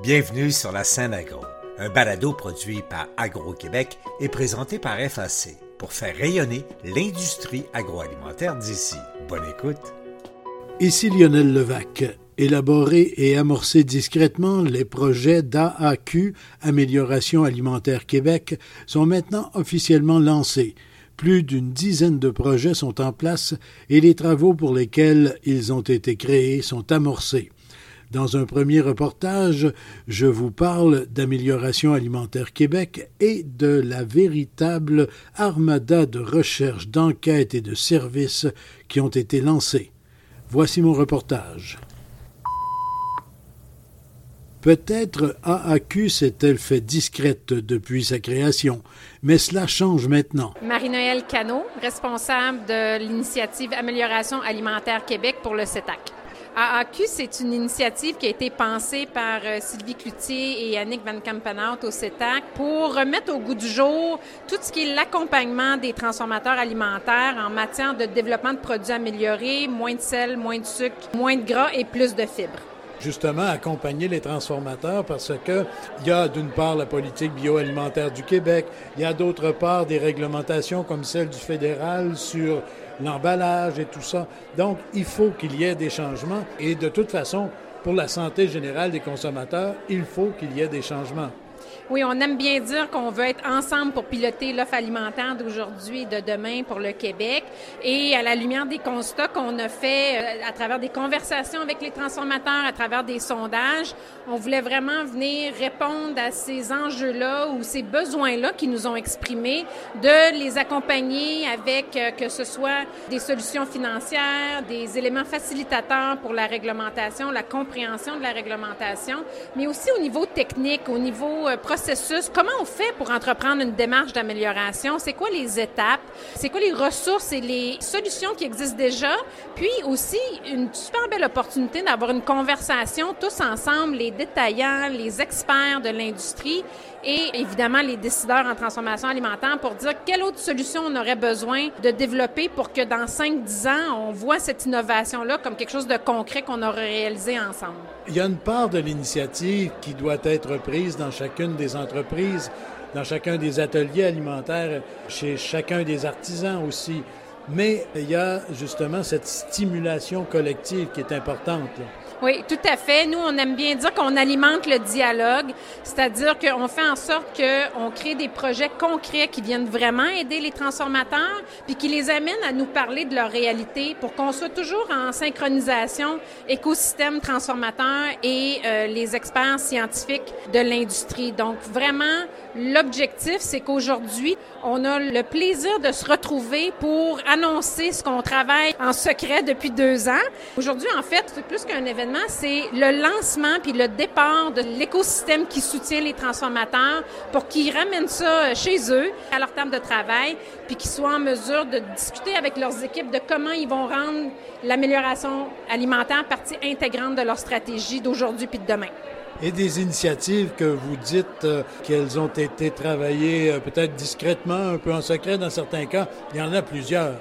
Bienvenue sur la scène agro, un balado produit par Agro-Québec et présenté par FAC pour faire rayonner l'industrie agroalimentaire d'ici. Bonne écoute. Ici Lionel Levac. Élaborer et amorcer discrètement les projets d'AAQ, Amélioration alimentaire Québec, sont maintenant officiellement lancés. Plus d'une dizaine de projets sont en place et les travaux pour lesquels ils ont été créés sont amorcés. Dans un premier reportage, je vous parle d'Amélioration alimentaire Québec et de la véritable armada de recherche, d'enquête et de services qui ont été lancés. Voici mon reportage. Peut-être AAQ s'est-elle fait discrète depuis sa création, mais cela change maintenant. Marie-Noëlle Cano, responsable de l'initiative Amélioration alimentaire Québec pour le CETAC. AAQ, c'est une initiative qui a été pensée par euh, Sylvie Cloutier et Yannick Van Kampenhout au CETAC pour remettre au goût du jour tout ce qui est l'accompagnement des transformateurs alimentaires en matière de développement de produits améliorés, moins de sel, moins de sucre, moins de gras et plus de fibres. Justement accompagner les transformateurs parce que il y a d'une part la politique bioalimentaire du Québec, il y a d'autre part des réglementations comme celle du fédéral sur l'emballage et tout ça. Donc, il faut qu'il y ait des changements et de toute façon, pour la santé générale des consommateurs, il faut qu'il y ait des changements. Oui, on aime bien dire qu'on veut être ensemble pour piloter l'offre alimentaire d'aujourd'hui et de demain pour le Québec. Et à la lumière des constats qu'on a fait euh, à travers des conversations avec les transformateurs, à travers des sondages, on voulait vraiment venir répondre à ces enjeux-là ou ces besoins-là qui nous ont exprimés, de les accompagner avec euh, que ce soit des solutions financières, des éléments facilitateurs pour la réglementation, la compréhension de la réglementation, mais aussi au niveau technique, au niveau euh, comment on fait pour entreprendre une démarche d'amélioration? C'est quoi les étapes? C'est quoi les ressources et les solutions qui existent déjà? Puis aussi, une super belle opportunité d'avoir une conversation tous ensemble, les détaillants, les experts de l'industrie et évidemment les décideurs en transformation alimentaire pour dire quelle autre solution on aurait besoin de développer pour que dans 5-10 ans, on voit cette innovation-là comme quelque chose de concret qu'on aurait réalisé ensemble. Il y a une part de l'initiative qui doit être prise dans chacune des entreprises, dans chacun des ateliers alimentaires, chez chacun des artisans aussi. Mais il y a justement cette stimulation collective qui est importante. Oui, tout à fait. Nous, on aime bien dire qu'on alimente le dialogue, c'est-à-dire qu'on fait en sorte qu'on crée des projets concrets qui viennent vraiment aider les transformateurs, puis qui les amènent à nous parler de leur réalité pour qu'on soit toujours en synchronisation écosystème transformateur et euh, les experts scientifiques de l'industrie. Donc, vraiment, l'objectif, c'est qu'aujourd'hui, on a le plaisir de se retrouver pour annoncer ce qu'on travaille en secret depuis deux ans. Aujourd'hui, en fait, c'est plus qu'un événement c'est le lancement puis le départ de l'écosystème qui soutient les transformateurs pour qu'ils ramènent ça chez eux, à leur table de travail, puis qu'ils soient en mesure de discuter avec leurs équipes de comment ils vont rendre l'amélioration alimentaire partie intégrante de leur stratégie d'aujourd'hui puis de demain et des initiatives que vous dites euh, qu'elles ont été travaillées euh, peut-être discrètement, un peu en secret dans certains cas. Il y en a plusieurs.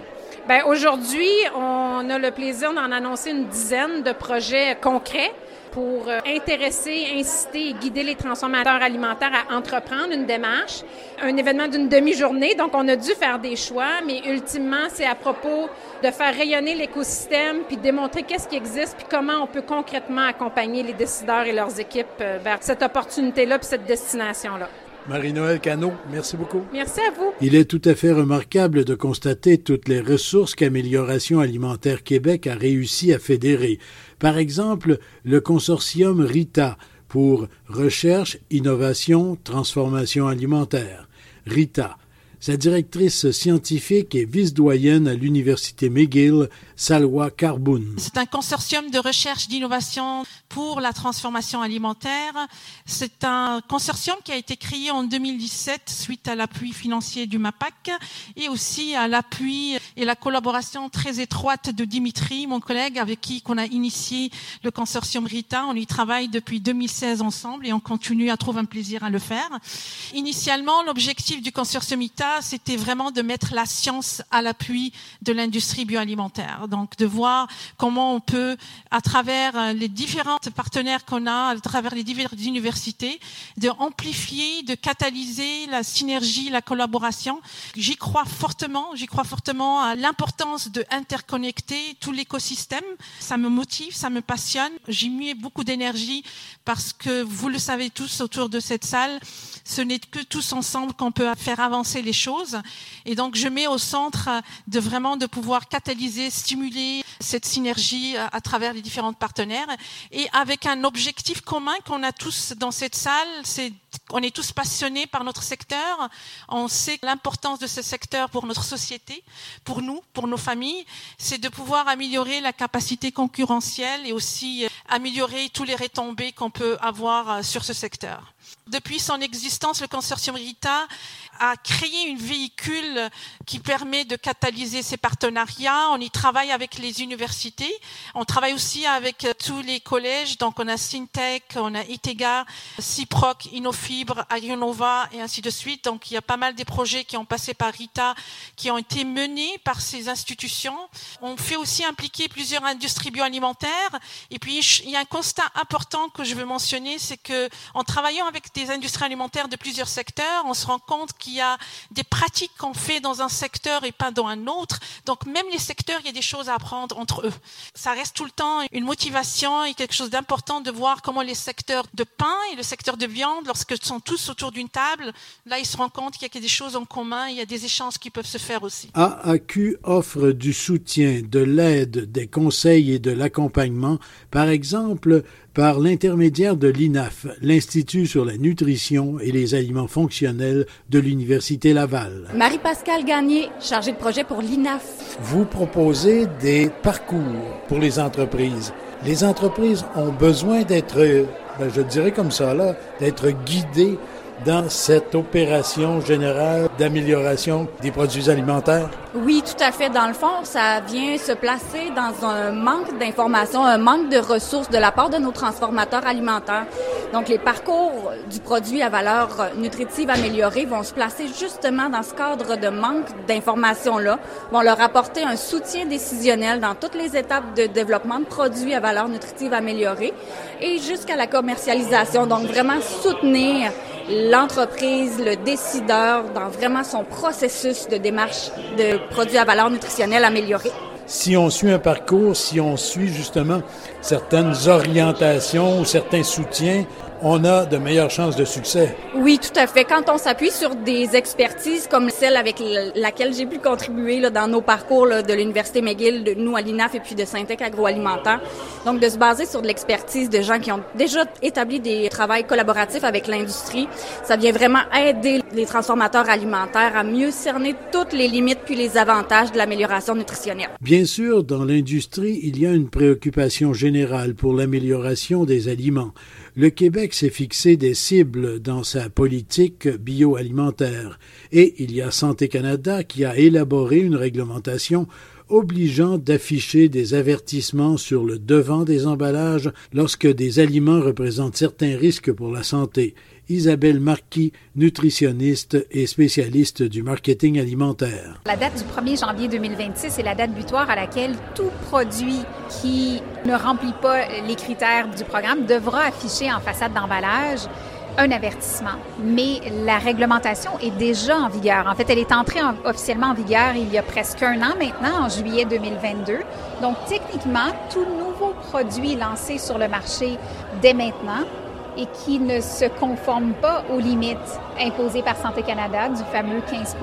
Bien, aujourd'hui, on a le plaisir d'en annoncer une dizaine de projets concrets pour euh, intéresser, inciter et guider les transformateurs alimentaires à entreprendre une démarche. Un événement d'une demi-journée, donc on a dû faire des choix, mais ultimement, c'est à propos de faire rayonner l'écosystème, puis démontrer qu'est-ce qui existe, puis comment on peut concrètement accompagner les décideurs et leurs équipes euh, vers cette opportunité-là, puis cette destination-là. Marie-Noël Cano, merci beaucoup. Merci à vous. Il est tout à fait remarquable de constater toutes les ressources qu'Amélioration alimentaire Québec a réussi à fédérer. Par exemple, le consortium RITA pour Recherche, Innovation, Transformation alimentaire. RITA, sa directrice scientifique et vice-doyenne à l'Université McGill, Salwa Karboun. C'est un consortium de recherche d'innovation pour la transformation alimentaire. C'est un consortium qui a été créé en 2017 suite à l'appui financier du MAPAC et aussi à l'appui et la collaboration très étroite de Dimitri, mon collègue avec qui on a initié le consortium RITA. On y travaille depuis 2016 ensemble et on continue à trouver un plaisir à le faire. Initialement, l'objectif du consortium RITA C'était vraiment de mettre la science à l'appui de l'industrie bioalimentaire. Donc de voir comment on peut, à travers euh, les différents partenaires qu'on a, à travers les diverses universités, de amplifier, de catalyser la synergie, la collaboration. J'y crois fortement, j'y crois fortement à l'importance de interconnecter tout l'écosystème. Ça me motive, ça me passionne. J'y mets beaucoup d'énergie parce que vous le savez tous autour de cette salle, ce n'est que tous ensemble qu'on peut faire avancer les choses. Et donc, je mets au centre de vraiment de pouvoir catalyser, stimuler cette synergie à travers les différents partenaires et avec un objectif commun qu'on a tous dans cette salle, c'est on est tous passionnés par notre secteur. On sait l'importance de ce secteur pour notre société, pour nous, pour nos familles. C'est de pouvoir améliorer la capacité concurrentielle et aussi euh, améliorer tous les retombées qu'on peut avoir euh, sur ce secteur. Depuis son existence, le consortium RITA a créé un véhicule qui permet de catalyser ces partenariats. On y travaille avec les universités. On travaille aussi avec euh, tous les collèges. Donc, on a Syntec, on a ITEGA, CIPROC, Innofibre, Agionova et ainsi de suite. Donc, il y a pas mal des projets qui ont passé par RITA, qui ont été menés par ces institutions. On fait aussi impliquer plusieurs industries bioalimentaires. Et puis, il y a un constat important que je veux mentionner, c'est que en travaillant avec des industries alimentaires de plusieurs secteurs, on se rend compte qu'il y a des pratiques qu'on fait dans un secteur et pas dans un autre. Donc même les secteurs, il y a des choses à apprendre entre eux. Ça reste tout le temps une motivation et quelque chose d'important de voir comment les secteurs de pain et le secteur de viande, lorsqu'ils sont tous autour d'une table, là ils se rendent compte qu'il y a des choses en commun, il y a des échanges qui peuvent se faire aussi. AAQ offre du soutien, de l'aide, des conseils et de l'accompagnement, par exemple par l'intermédiaire de l'INAF, l'Institut sur la nutrition et les aliments fonctionnels de l'Université Laval. Marie-Pascale Gagné, chargée de projet pour l'INAF. Vous proposez des parcours pour les entreprises. Les entreprises ont besoin d'être, ben, je dirais comme ça là, d'être guidées dans cette opération générale d'amélioration des produits alimentaires? Oui, tout à fait. Dans le fond, ça vient se placer dans un manque d'informations, un manque de ressources de la part de nos transformateurs alimentaires. Donc, les parcours du produit à valeur nutritive améliorée vont se placer justement dans ce cadre de manque d'informations-là, vont leur apporter un soutien décisionnel dans toutes les étapes de développement de produits à valeur nutritive améliorée et jusqu'à la commercialisation. Donc, vraiment soutenir l'entreprise, le décideur dans vraiment son processus de démarche de à valeur nutritionnelle améliorée. Si on suit un parcours, si on suit justement certaines orientations ou certains soutiens, on a de meilleures chances de succès. Oui, tout à fait. Quand on s'appuie sur des expertises comme celle avec laquelle j'ai pu contribuer là, dans nos parcours là, de l'Université McGill, de nous à l'INAF et puis de Syntec Agroalimentaire, donc de se baser sur de l'expertise de gens qui ont déjà établi des travaux collaboratifs avec l'industrie, ça vient vraiment aider les transformateurs alimentaires à mieux cerner toutes les limites puis les avantages de l'amélioration nutritionnelle. Bien sûr, dans l'industrie, il y a une préoccupation générale pour l'amélioration des aliments le Québec s'est fixé des cibles dans sa politique bioalimentaire et il y a Santé Canada qui a élaboré une réglementation obligeant d'afficher des avertissements sur le devant des emballages lorsque des aliments représentent certains risques pour la santé. Isabelle Marquis, nutritionniste et spécialiste du marketing alimentaire. La date du 1er janvier 2026 est la date butoir à laquelle tout produit qui ne remplit pas les critères du programme devra afficher en façade d'emballage un avertissement. Mais la réglementation est déjà en vigueur. En fait, elle est entrée officiellement en vigueur il y a presque un an maintenant, en juillet 2022. Donc, techniquement, tout nouveau produit lancé sur le marché dès maintenant et qui ne se conforme pas aux limites imposées par Santé Canada du fameux 15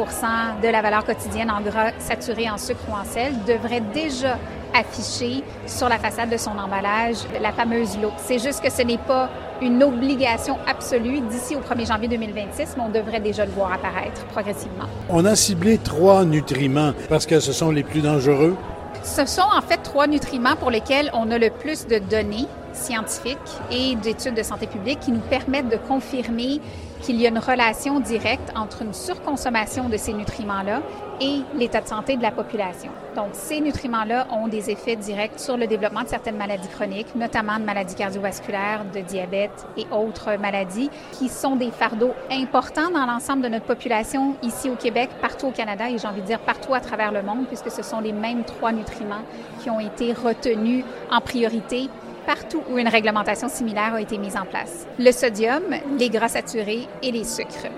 de la valeur quotidienne en gras saturé en sucre ou en sel devrait déjà afficher sur la façade de son emballage la fameuse look. C'est juste que ce n'est pas une obligation absolue d'ici au 1er janvier 2026, mais on devrait déjà le voir apparaître progressivement. On a ciblé trois nutriments parce que ce sont les plus dangereux. Ce sont en fait trois nutriments pour lesquels on a le plus de données scientifiques et d'études de santé publique qui nous permettent de confirmer qu'il y a une relation directe entre une surconsommation de ces nutriments-là et l'état de santé de la population. Donc, ces nutriments-là ont des effets directs sur le développement de certaines maladies chroniques, notamment de maladies cardiovasculaires, de diabète et autres maladies qui sont des fardeaux importants dans l'ensemble de notre population ici au Québec, partout au Canada et j'ai envie de dire partout à travers le monde, puisque ce sont les mêmes trois nutriments qui ont été retenus en priorité partout où une réglementation similaire a été mise en place. Le sodium, les gras saturés et les sucres.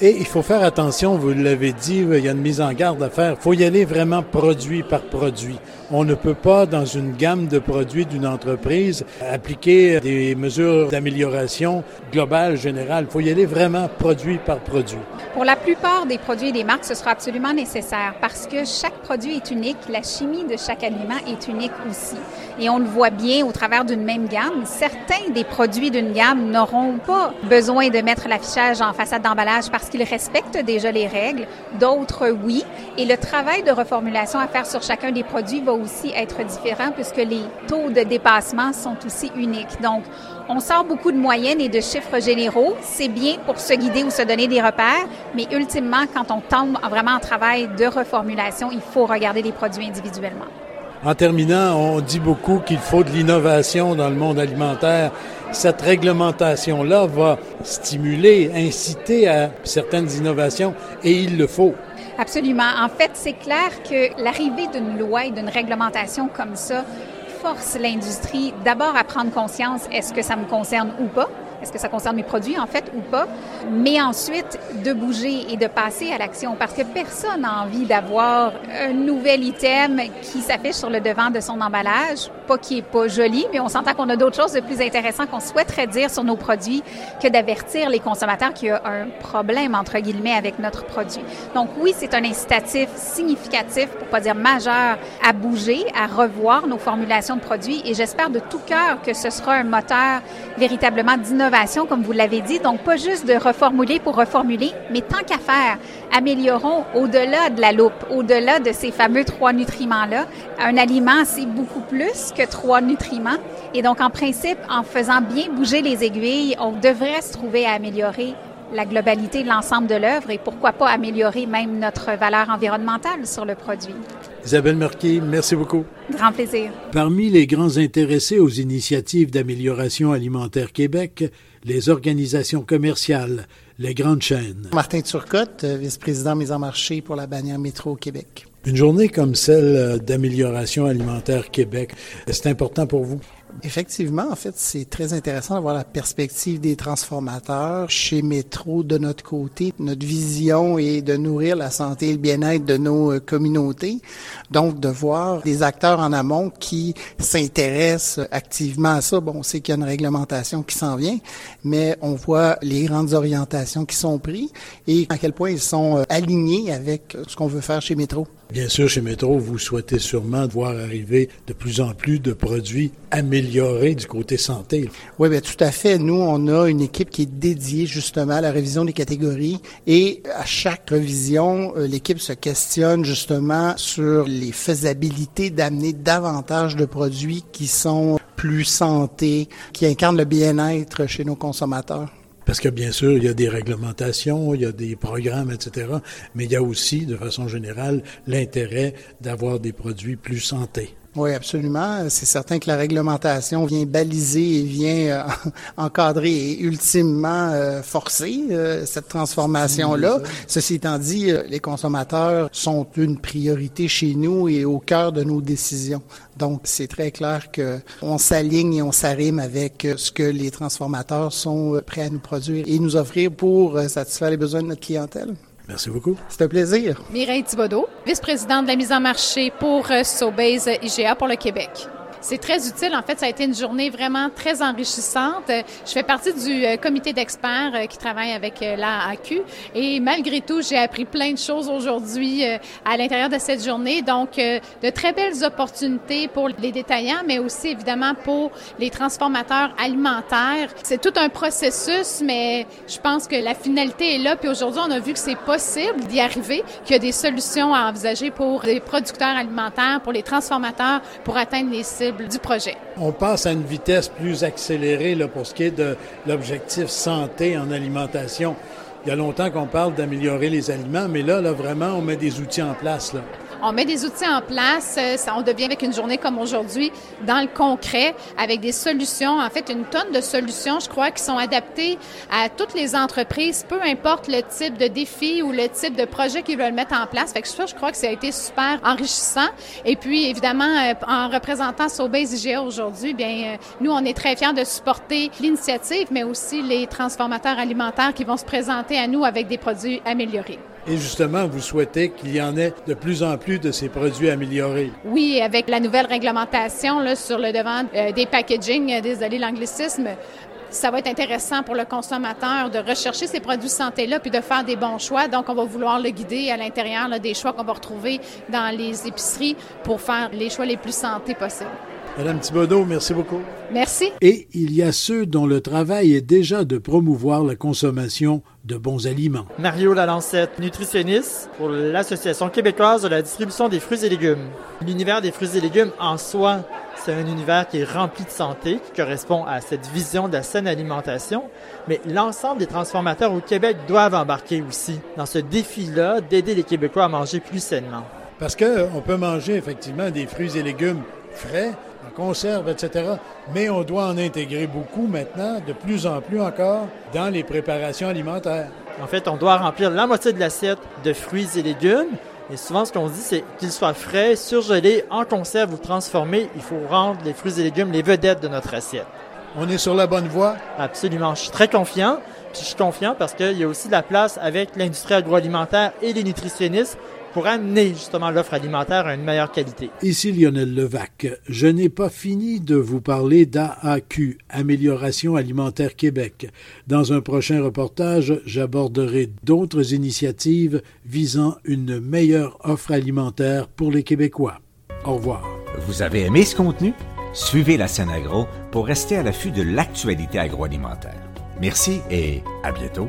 Et il faut faire attention, vous l'avez dit, il y a une mise en garde à faire. Il faut y aller vraiment produit par produit. On ne peut pas, dans une gamme de produits d'une entreprise, appliquer des mesures d'amélioration globale, générale. Il faut y aller vraiment produit par produit. Pour la plupart des produits et des marques, ce sera absolument nécessaire parce que chaque produit est unique. La chimie de chaque aliment est unique aussi. Et on le voit bien au travers d'une même gamme. Certains des produits d'une gamme n'auront pas besoin de mettre l'affichage en façade d'emballage qu'ils respectent déjà les règles. D'autres, oui. Et le travail de reformulation à faire sur chacun des produits va aussi être différent puisque les taux de dépassement sont aussi uniques. Donc, on sort beaucoup de moyennes et de chiffres généraux. C'est bien pour se guider ou se donner des repères, mais ultimement, quand on tombe vraiment en travail de reformulation, il faut regarder les produits individuellement. En terminant, on dit beaucoup qu'il faut de l'innovation dans le monde alimentaire. Cette réglementation-là va stimuler, inciter à certaines innovations et il le faut. Absolument. En fait, c'est clair que l'arrivée d'une loi et d'une réglementation comme ça force l'industrie d'abord à prendre conscience, est-ce que ça me concerne ou pas? Est-ce que ça concerne mes produits, en fait, ou pas? Mais ensuite, de bouger et de passer à l'action parce que personne n'a envie d'avoir un nouvel item qui s'affiche sur le devant de son emballage. Pas qui est pas joli, mais on s'entend qu'on a d'autres choses de plus intéressantes qu'on souhaiterait dire sur nos produits que d'avertir les consommateurs qu'il y a un problème, entre guillemets, avec notre produit. Donc oui, c'est un incitatif significatif, pour pas dire majeur, à bouger, à revoir nos formulations de produits et j'espère de tout cœur que ce sera un moteur véritablement d'innovation comme vous l'avez dit. Donc, pas juste de reformuler pour reformuler, mais tant qu'à faire, améliorons au-delà de la loupe, au-delà de ces fameux trois nutriments-là. Un aliment, c'est beaucoup plus que trois nutriments. Et donc, en principe, en faisant bien bouger les aiguilles, on devrait se trouver à améliorer la globalité de l'ensemble de l'œuvre et pourquoi pas améliorer même notre valeur environnementale sur le produit. Isabelle Marquis, merci beaucoup. Grand plaisir. Parmi les grands intéressés aux initiatives d'amélioration alimentaire Québec, les organisations commerciales, les grandes chaînes. Martin Turcotte, vice-président mise en marché pour la bannière Métro Québec. Une journée comme celle d'amélioration alimentaire Québec, c'est important pour vous? Effectivement, en fait, c'est très intéressant d'avoir la perspective des transformateurs chez Métro de notre côté. Notre vision est de nourrir la santé et le bien-être de nos euh, communautés. Donc, de voir des acteurs en amont qui s'intéressent activement à ça. Bon, on sait qu'il y a une réglementation qui s'en vient, mais on voit les grandes orientations qui sont prises et à quel point ils sont euh, alignés avec ce qu'on veut faire chez Métro. Bien sûr, chez Métro, vous souhaitez sûrement voir arriver de plus en plus de produits améliorés du côté santé. Oui, bien tout à fait. Nous, on a une équipe qui est dédiée justement à la révision des catégories et à chaque révision, euh, l'équipe se questionne justement sur les faisabilités d'amener davantage de produits qui sont plus santé, qui incarnent le bien-être chez nos consommateurs. Parce que bien sûr, il y a des réglementations, il y a des programmes, etc. Mais il y a aussi, de façon générale, l'intérêt d'avoir des produits plus santé. Oui, absolument. C'est certain que la réglementation vient baliser et vient euh, encadrer et ultimement euh, forcer euh, cette transformation-là. Ceci étant dit, les consommateurs sont une priorité chez nous et au cœur de nos décisions. Donc, c'est très clair que on s'aligne et on s'arrime avec ce que les transformateurs sont prêts à nous produire et nous offrir pour satisfaire les besoins de notre clientèle. Merci beaucoup. C'est un plaisir. Mireille Thibodeau, vice-présidente de la mise en marché pour Sobase IGA pour le Québec. C'est très utile. En fait, ça a été une journée vraiment très enrichissante. Je fais partie du euh, comité d'experts euh, qui travaille avec euh, l'AAQ et malgré tout, j'ai appris plein de choses aujourd'hui à l'intérieur de cette journée. Donc, de très belles opportunités pour les détaillants, mais aussi évidemment pour les transformateurs alimentaires. C'est tout un processus, mais je pense que la finalité est là. Puis aujourd'hui, on a vu que c'est possible d'y arriver, qu'il y a des solutions à envisager pour les producteurs alimentaires, pour les transformateurs, pour atteindre les cibles On passe à une vitesse plus accélérée là, pour ce qui est de l'objectif santé en alimentation. Il y a longtemps qu'on parle d'améliorer les aliments, mais là, vraiment, on met des outils en place. On met des outils en place, euh, on devient avec une journée comme aujourd'hui dans le concret, avec des solutions, en fait une tonne de solutions, je crois, qui sont adaptées à toutes les entreprises, peu importe le type de défi ou le type de projet qu'ils veulent mettre en place. Fait que ça, je crois que ça a été super enrichissant. Et puis, évidemment, euh, en représentant Sobase IGA aujourd'hui, bien, euh, nous, on est très fiers de supporter l'initiative, mais aussi les transformateurs alimentaires qui vont se présenter à nous avec des produits améliorés. Et justement, vous souhaitez qu'il y en ait de plus en plus de ces produits améliorés. Oui, avec la nouvelle réglementation là, sur le devant euh, des packaging, euh, désolé l'anglicisme, ça va être intéressant pour le consommateur de rechercher ces produits santé-là puis de faire des bons choix. Donc, on va vouloir le guider à l'intérieur des choix qu'on va retrouver dans les épiceries pour faire les choix les plus santé possibles. Madame Thibodeau, merci beaucoup. Merci. Et il y a ceux dont le travail est déjà de promouvoir la consommation de bons aliments. Mario Lalancette, nutritionniste pour l'Association québécoise de la distribution des fruits et légumes. L'univers des fruits et légumes en soi, c'est un univers qui est rempli de santé, qui correspond à cette vision de la saine alimentation, mais l'ensemble des transformateurs au Québec doivent embarquer aussi dans ce défi-là d'aider les Québécois à manger plus sainement. Parce qu'on peut manger effectivement des fruits et légumes frais, en conserve, etc. Mais on doit en intégrer beaucoup maintenant, de plus en plus encore, dans les préparations alimentaires. En fait, on doit remplir la moitié de l'assiette de fruits et légumes. Et souvent, ce qu'on dit, c'est qu'ils soient frais, surgelés, en conserve ou transformés. Il faut rendre les fruits et légumes les vedettes de notre assiette. On est sur la bonne voie? Absolument. Je suis très confiant. Puis je suis confiant parce qu'il y a aussi de la place avec l'industrie agroalimentaire et les nutritionnistes pour amener justement l'offre alimentaire à une meilleure qualité. Ici Lionel Levac. Je n'ai pas fini de vous parler d'AAQ, Amélioration alimentaire Québec. Dans un prochain reportage, j'aborderai d'autres initiatives visant une meilleure offre alimentaire pour les Québécois. Au revoir. Vous avez aimé ce contenu? Suivez la scène agro pour rester à l'affût de l'actualité agroalimentaire. Merci et à bientôt.